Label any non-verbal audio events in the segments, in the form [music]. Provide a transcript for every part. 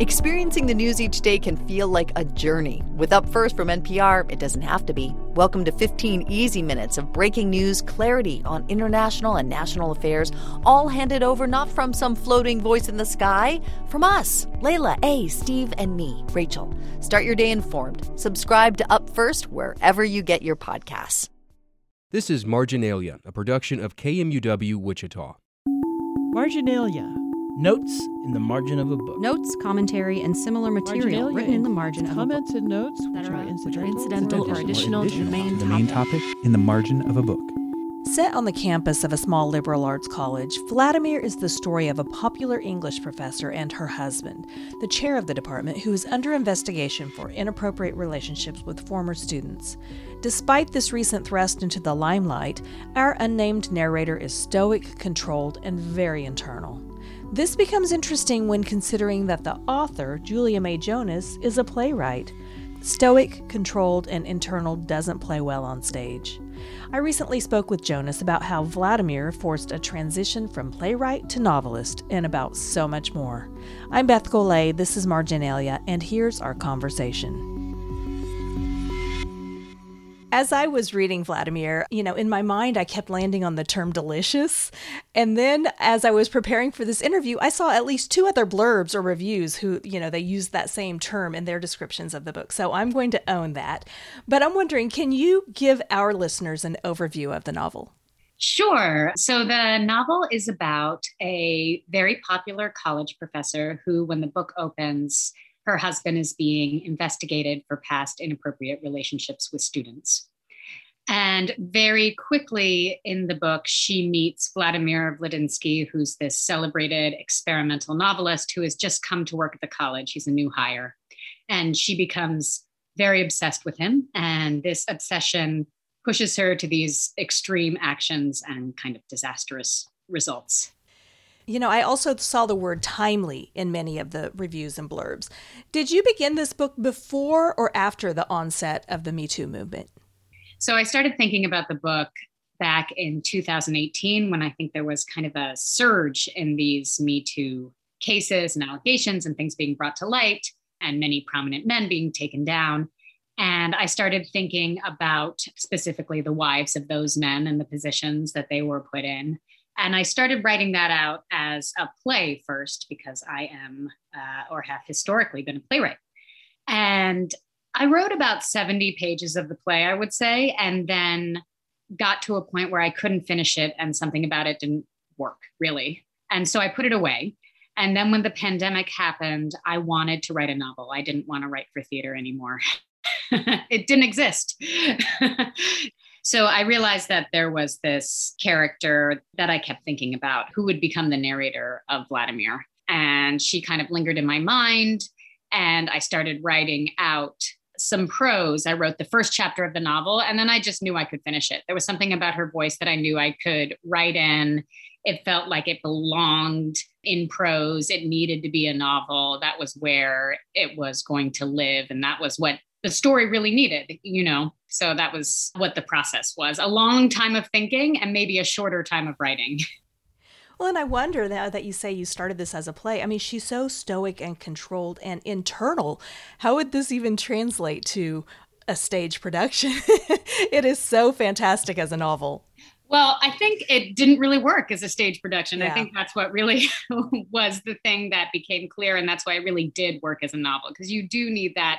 Experiencing the news each day can feel like a journey. With Up First from NPR, it doesn't have to be. Welcome to 15 easy minutes of breaking news, clarity on international and national affairs, all handed over not from some floating voice in the sky, from us, Leila, A, Steve, and me, Rachel. Start your day informed. Subscribe to Up First wherever you get your podcasts. This is Marginalia, a production of KMUW Wichita. Marginalia Notes in the margin of a book. Notes, commentary, and similar material written in the margin of comments a book. and notes that which are, are which are incidental, incidental or additional to the main the main topic in the margin of a book. Set on the campus of a small liberal arts college, Vladimir is the story of a popular English professor and her husband, the chair of the department, who is under investigation for inappropriate relationships with former students. Despite this recent thrust into the limelight, our unnamed narrator is stoic, controlled, and very internal. This becomes interesting when considering that the author, Julia May Jonas, is a playwright. Stoic, controlled, and internal doesn't play well on stage. I recently spoke with Jonas about how Vladimir forced a transition from playwright to novelist, and about so much more. I'm Beth Golay, this is Marginalia, and here's our conversation. As I was reading Vladimir, you know, in my mind, I kept landing on the term delicious. And then as I was preparing for this interview, I saw at least two other blurbs or reviews who, you know, they used that same term in their descriptions of the book. So I'm going to own that. But I'm wondering, can you give our listeners an overview of the novel? Sure. So the novel is about a very popular college professor who, when the book opens, her husband is being investigated for past inappropriate relationships with students. And very quickly in the book, she meets Vladimir Vladinsky, who's this celebrated experimental novelist who has just come to work at the college. He's a new hire. And she becomes very obsessed with him. And this obsession pushes her to these extreme actions and kind of disastrous results. You know, I also saw the word timely in many of the reviews and blurbs. Did you begin this book before or after the onset of the Me Too movement? So I started thinking about the book back in 2018 when I think there was kind of a surge in these Me Too cases and allegations and things being brought to light and many prominent men being taken down. And I started thinking about specifically the wives of those men and the positions that they were put in. And I started writing that out as a play first because I am uh, or have historically been a playwright. And I wrote about 70 pages of the play, I would say, and then got to a point where I couldn't finish it and something about it didn't work really. And so I put it away. And then when the pandemic happened, I wanted to write a novel. I didn't want to write for theater anymore. [laughs] it didn't exist. [laughs] so I realized that there was this character that I kept thinking about who would become the narrator of Vladimir. And she kind of lingered in my mind. And I started writing out some prose. I wrote the first chapter of the novel, and then I just knew I could finish it. There was something about her voice that I knew I could write in. It felt like it belonged in prose. It needed to be a novel. That was where it was going to live. And that was what the story really needed, you know? So that was what the process was a long time of thinking and maybe a shorter time of writing. [laughs] Well, and I wonder now that you say you started this as a play. I mean, she's so stoic and controlled and internal. How would this even translate to a stage production? [laughs] it is so fantastic as a novel. Well, I think it didn't really work as a stage production. Yeah. I think that's what really [laughs] was the thing that became clear. And that's why it really did work as a novel, because you do need that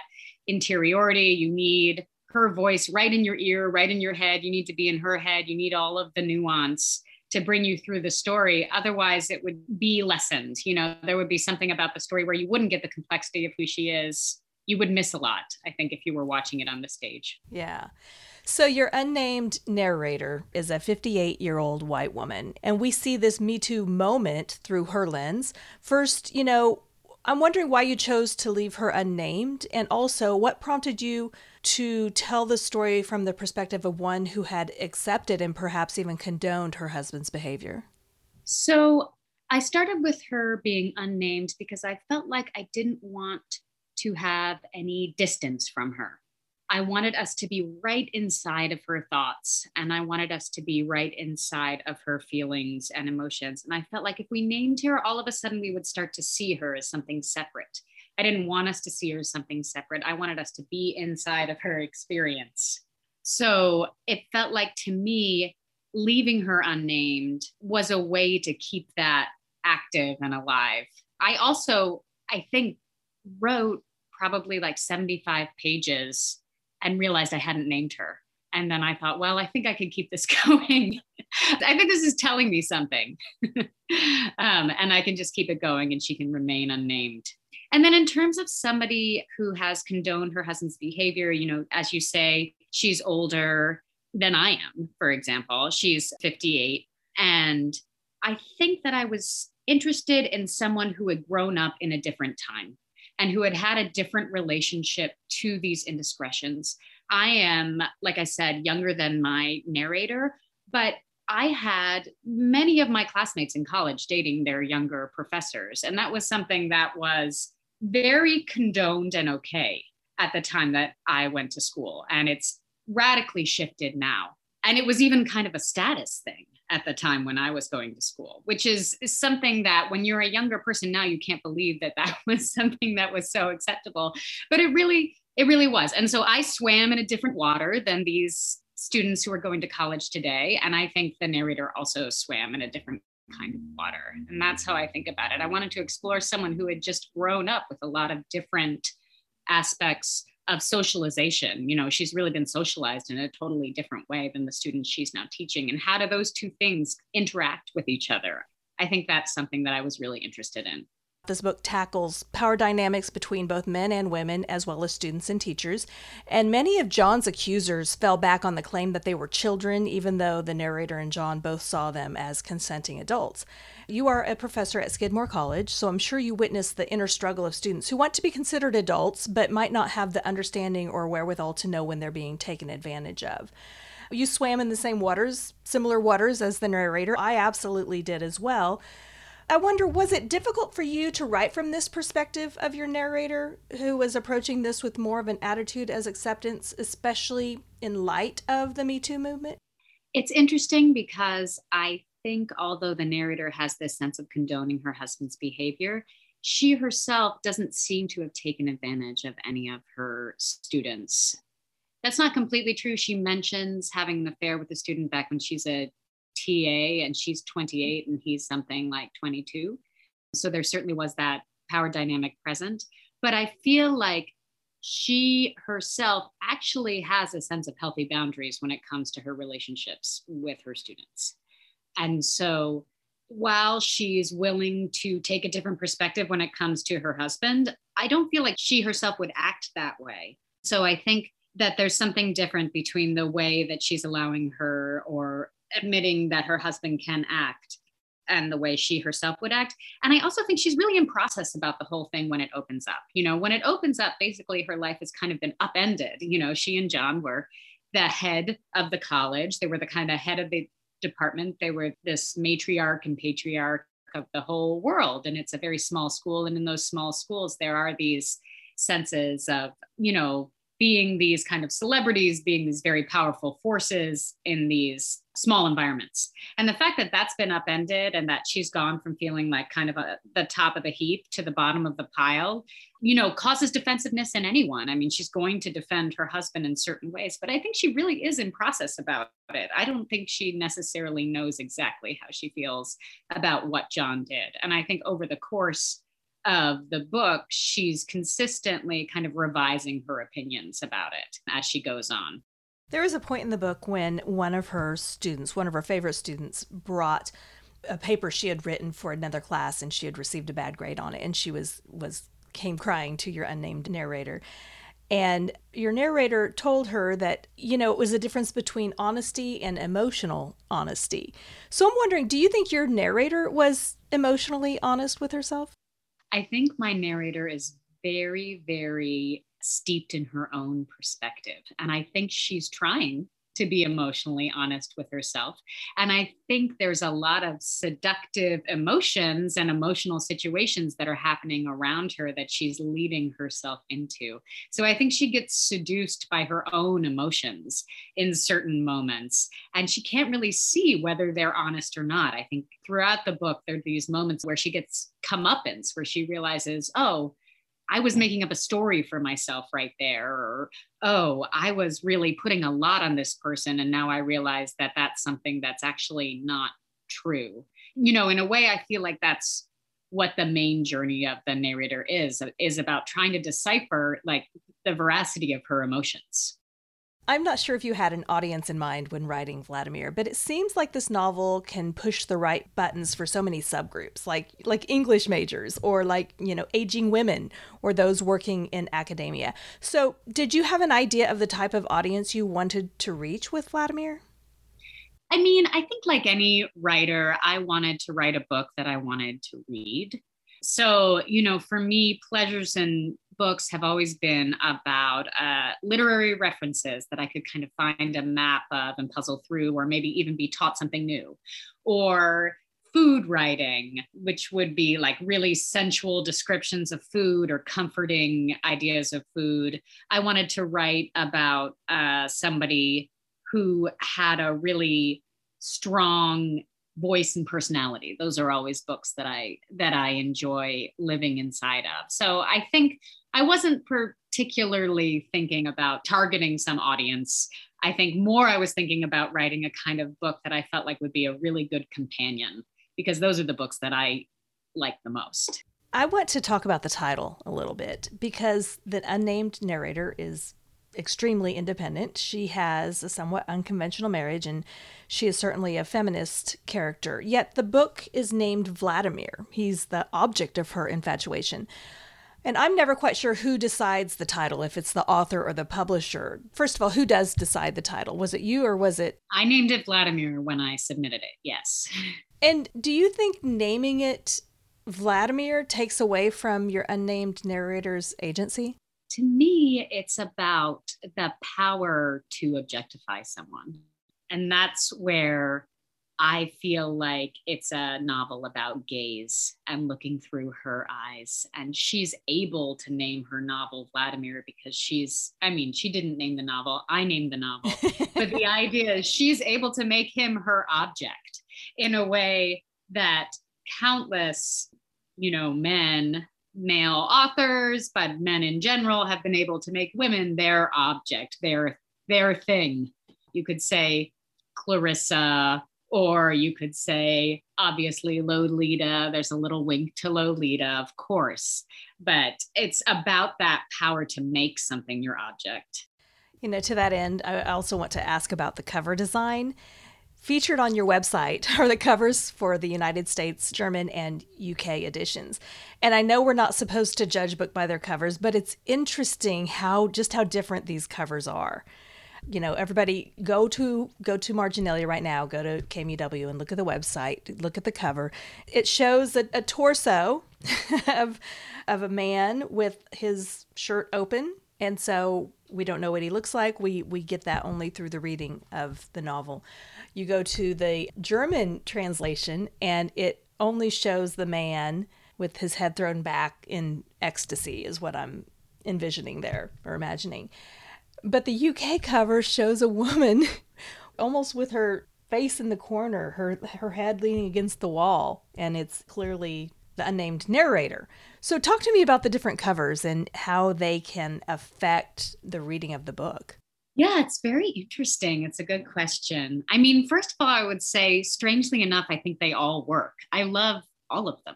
interiority. You need her voice right in your ear, right in your head. You need to be in her head. You need all of the nuance to bring you through the story. Otherwise, it would be lessened. You know, there would be something about the story where you wouldn't get the complexity of who she is. You would miss a lot, I think, if you were watching it on the stage. Yeah. So, your unnamed narrator is a 58 year old white woman, and we see this Me Too moment through her lens. First, you know, I'm wondering why you chose to leave her unnamed, and also what prompted you to tell the story from the perspective of one who had accepted and perhaps even condoned her husband's behavior. So I started with her being unnamed because I felt like I didn't want to have any distance from her. I wanted us to be right inside of her thoughts and I wanted us to be right inside of her feelings and emotions. And I felt like if we named her, all of a sudden we would start to see her as something separate. I didn't want us to see her as something separate. I wanted us to be inside of her experience. So it felt like to me, leaving her unnamed was a way to keep that active and alive. I also, I think, wrote probably like 75 pages and realized I hadn't named her. And then I thought, well, I think I could keep this [laughs] going. I think this is telling me something. [laughs] um, and I can just keep it going and she can remain unnamed. And then, in terms of somebody who has condoned her husband's behavior, you know, as you say, she's older than I am, for example. She's 58. And I think that I was interested in someone who had grown up in a different time and who had had a different relationship to these indiscretions. I am, like I said, younger than my narrator, but I had many of my classmates in college dating their younger professors. And that was something that was very condoned and okay at the time that I went to school. And it's radically shifted now. And it was even kind of a status thing at the time when I was going to school, which is, is, something that when you're a younger person now, you can't believe that that [laughs] was something that was so acceptable. But it really, it really was. And so I swam in a different water than these students who are going to college today. And I think the narrator also swam in a different kind of water. And that's how I think about it. I wanted to explore someone who had just grown up with a lot of different aspects of socialization. You know, she's really been socialized in a totally different way than the students she's now teaching. And how do those two things interact with each other? I think that's something that I was really interested in. This book tackles power dynamics between both men and women, as well as students and teachers. And many of John's accusers fell back on the claim that they were children, even though the narrator and John both saw them as consenting adults. You are a professor at Skidmore College, so I'm sure you witnessed the inner struggle of students who want to be considered adults, but might not have the understanding or wherewithal to know when they're being taken advantage of. You swam in the same waters, similar waters as the narrator. I absolutely did as well. I wonder, was it difficult for you to write from this perspective of your narrator, who was approaching this with more of an attitude as acceptance, especially in light of the Me Too movement? It's interesting because I think, although the narrator has this sense of condoning her husband's behavior, she herself doesn't seem to have taken advantage of any of her students. That's not completely true. She mentions having an affair with a student back when she's a TA and she's 28 and he's something like 22. So there certainly was that power dynamic present. But I feel like she herself actually has a sense of healthy boundaries when it comes to her relationships with her students. And so while she's willing to take a different perspective when it comes to her husband, I don't feel like she herself would act that way. So I think that there's something different between the way that she's allowing her or admitting that her husband can act and the way she herself would act. And I also think she's really in process about the whole thing when it opens up. You know, when it opens up, basically her life has kind of been upended. You know, she and John were the head of the college, they were the kind of head of the department, they were this matriarch and patriarch of the whole world. And it's a very small school. And in those small schools, there are these senses of, you know, being these kind of celebrities, being these very powerful forces in these small environments. And the fact that that's been upended and that she's gone from feeling like kind of a, the top of the heap to the bottom of the pile, you know, causes defensiveness in anyone. I mean, she's going to defend her husband in certain ways, but I think she really is in process about it. I don't think she necessarily knows exactly how she feels about what John did. And I think over the course of the book, she's consistently kind of revising her opinions about it as she goes on. There is a point in the book when one of her students, one of her favorite students, brought a paper she had written for another class and she had received a bad grade on it and she was was came crying to your unnamed narrator. And your narrator told her that you know it was a difference between honesty and emotional honesty. So i'm wondering do you think your narrator was emotionally honest with herself I think my narrator is very, very steeped in her own perspective. And I think she's trying to be emotionally honest with herself. And I think there's a lot of seductive emotions and emotional situations that are happening around her that she's leading herself into. So I think she gets seduced by her own emotions in certain moments. And she can't really see whether they're honest or not. I think throughout the book, there are these moments where she gets comeuppance, where she realizes, oh, I was making up a story for myself right there, or oh, I was really putting a lot on this person. And now I realize that that's something that's actually not true. You know, in a way, I feel like that's what the main journey of the narrator is is about trying to decipher like the veracity of her emotions I'm not sure if you had an audience in mind when writing Vladimir, but it seems like this novel can push the right buttons for so many subgroups, like like English majors or like, you know, aging women or those working in academia. So, did you have an idea of the type of audience you wanted to reach with Vladimir? I mean, I think like any writer, I wanted to write a book that I wanted to read. So, you know, for me, pleasures and books have always been about uh, literary references that I could kind of find a map of and puzzle through, or maybe even be taught something new, or food writing, which would be like really sensual descriptions of food or comforting ideas of food. I wanted to write about uh, somebody who had a really strong voice and personality. Those are always books that i that i enjoy living inside of. So i think i wasn't particularly thinking about targeting some audience i think more i was thinking about writing a kind of book that i felt like would be a really good companion because those are the books that i like the most i want to talk about the title a little bit because the unnamed narrator is extremely independent. She has a somewhat unconventional marriage, and she is certainly a feminist character. Yet the book is named Vladimir. He's the object of her infatuation. And I'm never quite sure who decides the title, if it's the author or the publisher. First of all, who does decide the title? Was it you or was it? I named it Vladimir when I submitted it, yes. [laughs] And do you think naming it Vladimir takes away from your unnamed narrator's agency? to me, it's about the power to objectify someone. And that's where I feel like it's a novel about gaze and looking through her eyes. And she's able to name her novel Vladimir because she's, I mean, she didn't name the novel, I named the novel. [laughs] but the idea is she's able to make him her object in a way that countless, you know, men male authors, but men in general have been able to make women their object, their their thing. You could say Clarissa, or you could say obviously Lolita. There's a little wink to Lolita, of course, but it's about that power to make something your object. You know, to that end, I also want to ask about the cover design Featured on your website [laughs] are the covers for the United States, German, and UK editions. And I know we're not supposed to judge book by their covers, but it's interesting how just how different these covers are. You know, everybody go to go to Marginalia right now, go to KMUW and look at the website, look at the cover. It shows a, a torso [laughs] of of a man with his shirt open. And so we don't know what he looks like. We we get that only through the reading of the novel. You go to the German translation, and it only shows the man with his head thrown back in ecstasy, is what I'm envisioning there or imagining. But the UK cover shows a woman [laughs] almost with her face in the corner, her her head leaning against the wall, and it's clearly the unnamed narrator. So talk to me about the different covers and how they can affect the reading of the book. Yeah, it's very interesting. It's a good question. I mean, first of all, I would say, strangely enough, I think they all work. I love all of them.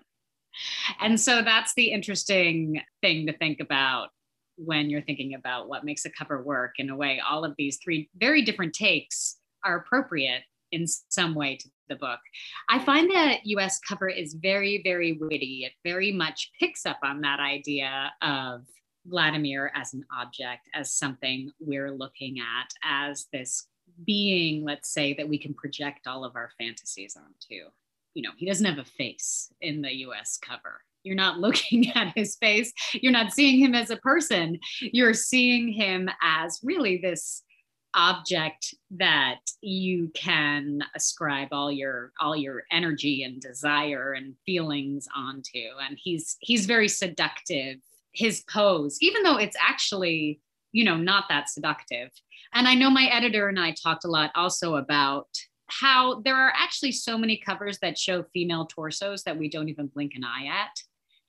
And so that's the interesting thing to think about when you're thinking about what makes a cover work. In a way, all of these three very different takes are appropriate in some way to the book. I find that US cover is very, very witty. It very much picks up on that idea of Vladimir as an object, as something we're looking at, as this being, let's say, that we can project all of our fantasies onto. You know, he doesn't have a face in the US cover. You're not looking [laughs] at his face. You're not seeing him as a person. You're seeing him as really this object that you can ascribe all your all your energy and desire and feelings onto and he's he's very seductive his pose, even though it's actually, you know, not that seductive. And I know my editor and I talked a lot also about how there are actually so many covers that show female torsos that we don't even blink an eye at.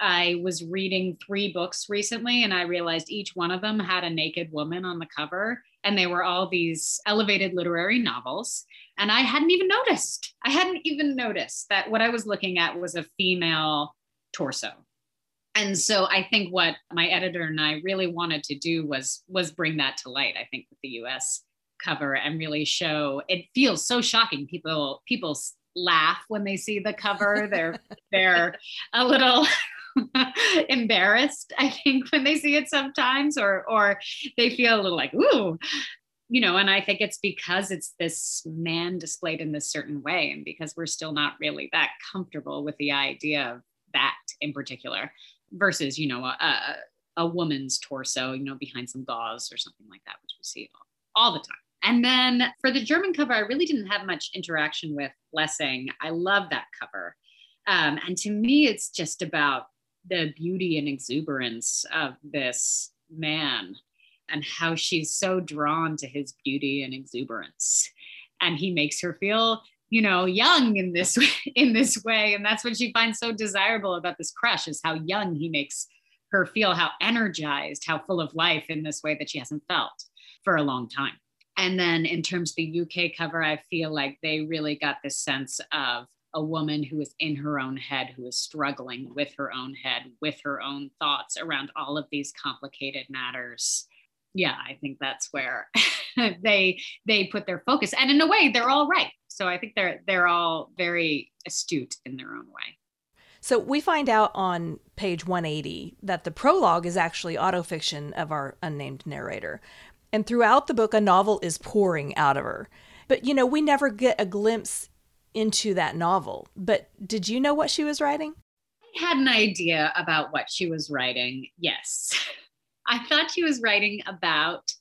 I was reading three books recently and I realized each one of them had a naked woman on the cover. And they were all these elevated literary novels. And I hadn't even noticed. I hadn't even noticed that what I was looking at was a female torso. And so I think what my editor and I really wanted to do was was bring that to light. I think with the US cover and really show it feels so shocking. People people laugh when they see the cover. They're they're a little [laughs] embarrassed, I think, when they see it sometimes, or or they feel a little like, ooh, you know, and I think it's because it's this man displayed in this certain way, and because we're still not really that comfortable with the idea of that in particular, versus, you know, a, a woman's torso, you know, behind some gauze or something like that, which we see all, all the time. And then for the German cover, I really didn't have much interaction with Lessing. I love that cover. Um, and to me, it's just about the beauty and exuberance of this man and how she's so drawn to his beauty and exuberance. And he makes her feel you know young in this [laughs] in this way. And that's what she finds so desirable about this crush is how young he makes her feel how energized how full of life in this way that she hasn't felt for a long time. And then in terms of the uk cover i feel like they really got this sense of a woman who is in her own head, who is struggling with her own head, with her own thoughts around all of these complicated matters. Yeah, I think that's where [laughs] they they put their focus, and in a way, they're all right. So I think they're they're all very astute in their own way. So we find out on page 180 that the prologue is actually autofiction of our unnamed narrator. And throughout the book, a novel is pouring out of her. But, you know, we never get a glimpse into that novel. But did you know what she was writing? I had an idea about what she was writing. Yes. [laughs] I thought she was writing about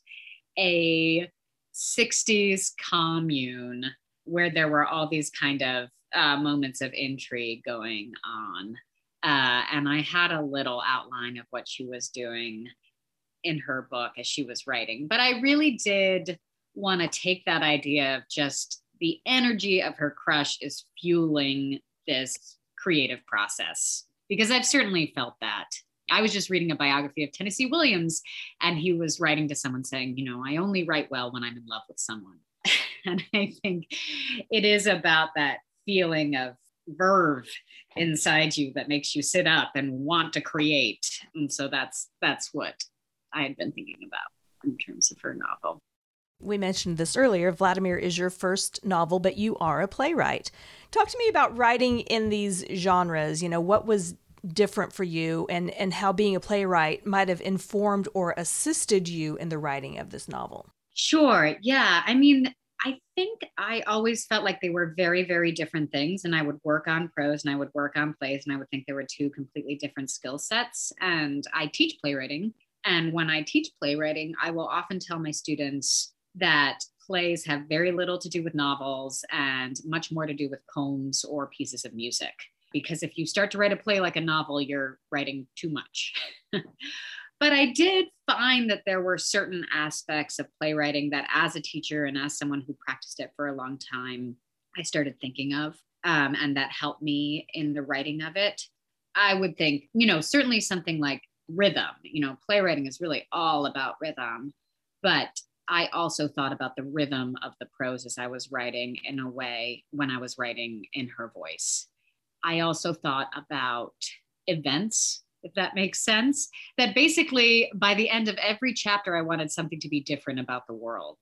a 60s commune where there were all these kind of uh, moments of intrigue going on. Uh, and I had a little outline of what she was doing in her book as she was writing. But I really did want to take that idea of just the energy of her crush is fueling this creative process because I've certainly felt that. I was just reading a biography of Tennessee Williams, and he was writing to someone saying, You know, I only write well when I'm in love with someone. [laughs] and I think it is about that feeling of verve inside you that makes you sit up and want to create. And so that's that's what I had been thinking about in terms of her novel. We mentioned this earlier. Vladimir is your first novel, but you are a playwright. Talk to me about writing in these genres. You know, what was different for you and, and how being a playwright might have informed or assisted you in the writing of this novel? Sure. Yeah. I mean, I think I always felt like they were very, very different things. And I would work on prose and I would work on plays, and I would think there were two completely different skill sets. And I teach playwriting. And when I teach playwriting, I will often tell my students, that plays have very little to do with novels and much more to do with poems or pieces of music. Because if you start to write a play like a novel, you're writing too much. [laughs] but I did find that there were certain aspects of playwriting that, as a teacher and as someone who practiced it for a long time, I started thinking of, um, and that helped me in the writing of it. I would think, you know, certainly something like rhythm, you know, playwriting is really all about rhythm, but I also thought about the rhythm of the prose as I was writing in a way when I was writing in her voice. I also thought about events, if that makes sense. That basically, by the end of every chapter, I wanted something to be different about the world.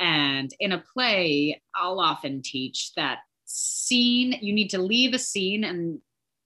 And in a play, I'll often teach that scene, you need to leave a scene and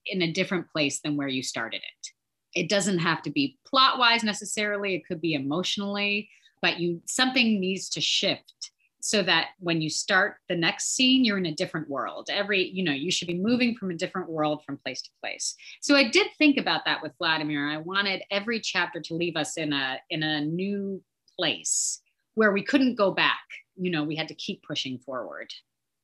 in a different place than where you started it. It doesn't have to be plot wise necessarily, it could be emotionally but you something needs to shift so that when you start the next scene you're in a different world. Every you know you should be moving from a different world from place to place. So i did think about that with vladimir. I wanted every chapter to leave us in a in a new place where we couldn't go back. You know we had to keep pushing forward.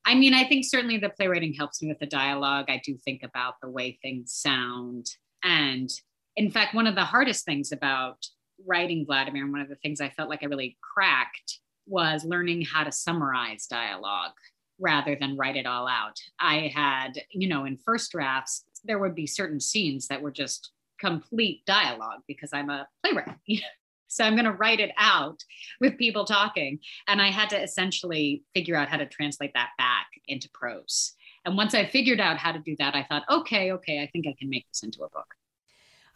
I mean i think certainly the playwriting helps me with the dialogue. I do think about the way things sound. And in fact one of the hardest things about writing Vladimir, and one of the things I felt like I really cracked was learning how to summarize dialogue rather than write it all out. I had, you know, in first drafts, there would be certain scenes that were just complete dialogue because I'm a playwright. [laughs] so I'm going to write it out with people talking. And I had to essentially figure out how to translate that back into prose. And once I figured out how to do that, I thought, okay, okay, I think I can make this into a book.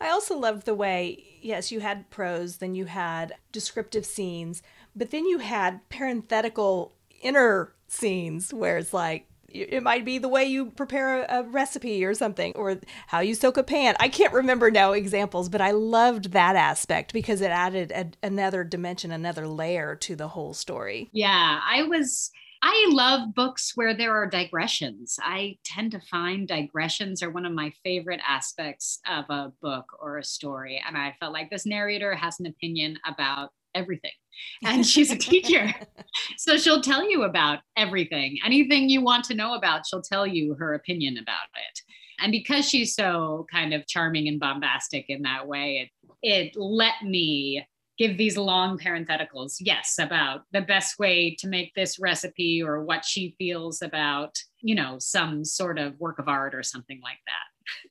I also loved the way, yes, you had prose, then you had descriptive scenes, but then you had parenthetical inner scenes where it's like, it might be the way you prepare a, a, recipe or something, or how you soak a pan. I can't remember now examples, but I loved that aspect because it added a, another dimension, another layer to the whole story. Yeah, I was I love books where there are digressions. I tend to find digressions are one of my favorite aspects of a book or a story. And I felt like this narrator has an opinion about everything. And she's a teacher. [laughs] so she'll tell you about everything. Anything you want to know about, she'll tell you her opinion about it. And because she's so kind of charming and bombastic in that way, it, it let me give these long parentheticals, yes, about the best way to make this recipe or what she feels about, you know, some sort of work of art or something like that.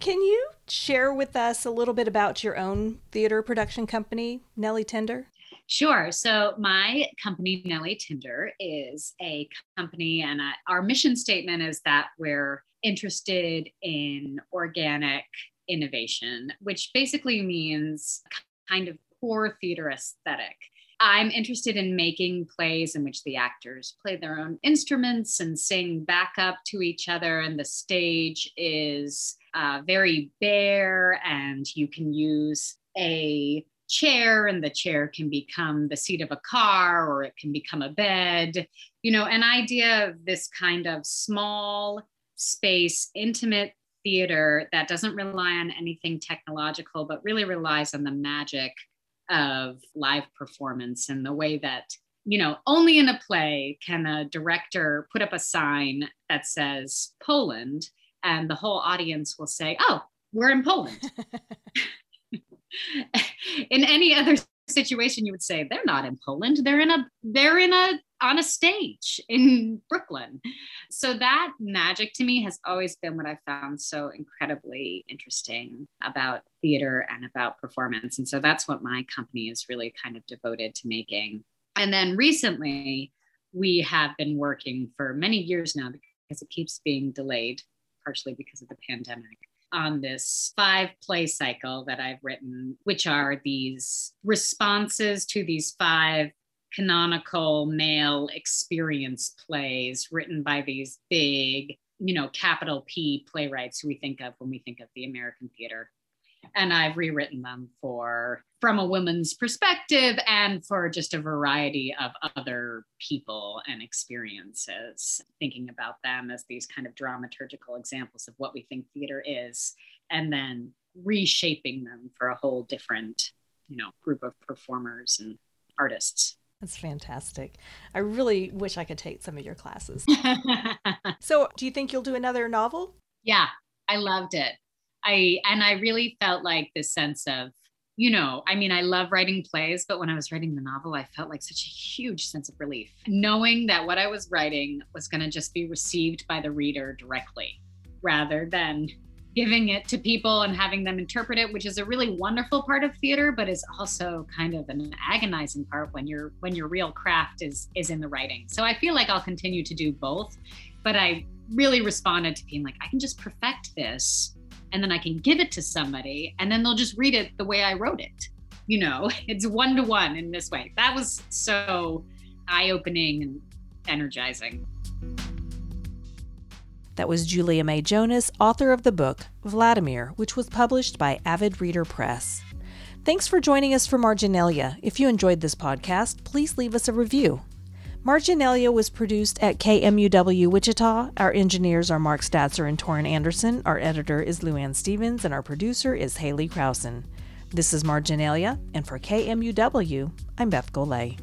Can you share with us a little bit about your own theater production company, Nellie Tinder? Sure. So, my company, Nellie Tinder, is a company, and uh, our mission statement is that we're interested in organic innovation, which basically means kind of core theater aesthetic. I'm interested in making plays in which the actors play their own instruments and sing back up to each other, and the stage is uh, very bare, and you can use a chair, and the chair can become the seat of a car or it can become a bed. You know, an idea of this kind of small space, intimate theater that doesn't rely on anything technological, but really relies on the magic of live performance and the way that you know only in a play can a director put up a sign that says poland and the whole audience will say oh we're in poland. [laughs] [laughs] In any other situation you would say they're not in poland. They're in a they're in a on a stage in brooklyn. So that magic to me has always been what i found so incredibly interesting about theater and about performance. And so that's what my company is really kind of devoted to making. And then recently we have been working for many years now because it keeps being delayed partially because of the pandemic on this five play cycle that I've written, which are these responses to these five canonical male experience plays written by these big, you know, capital P playwrights who we think of when we think of the American theater and I've rewritten them for from a woman's perspective and for just a variety of other people and experiences, thinking about them as these kind of dramaturgical examples of what we think theater is, and then reshaping them for a whole different, you know, group of performers and artists. That's fantastic. I really wish I could take some of your classes. [laughs] so, do you think you'll do another novel? Yeah, I loved it. I and I really felt like this sense of, you know, I mean, I love writing plays, but when I was writing the novel, I felt like such a huge sense of relief, knowing that what I was writing was going to just be received by the reader directly, rather than giving it to people and having them interpret it which is a really wonderful part of theater but is also kind of an agonizing part when your when your real craft is is in the writing so i feel like i'll continue to do both but i really responded to being like i can just perfect this and then I can give it to somebody and then they'll just read it the way I wrote it. You know, [laughs] it's one to one in this way. That was so eye opening and energizing. That was Julia May Jonas, author of the book Vladimir, which was published by Avid Reader Press. Thanks for joining us for Marginalia. If you enjoyed this podcast, please leave us a review. Marginalia was produced at KMUW Wichita. Our engineers are Mark Statzer and Torin Anderson. Our editor is Luann Stevens, and our producer is Haley Krausen. This is Marginalia, and for KMUW, I'm Beth Golay.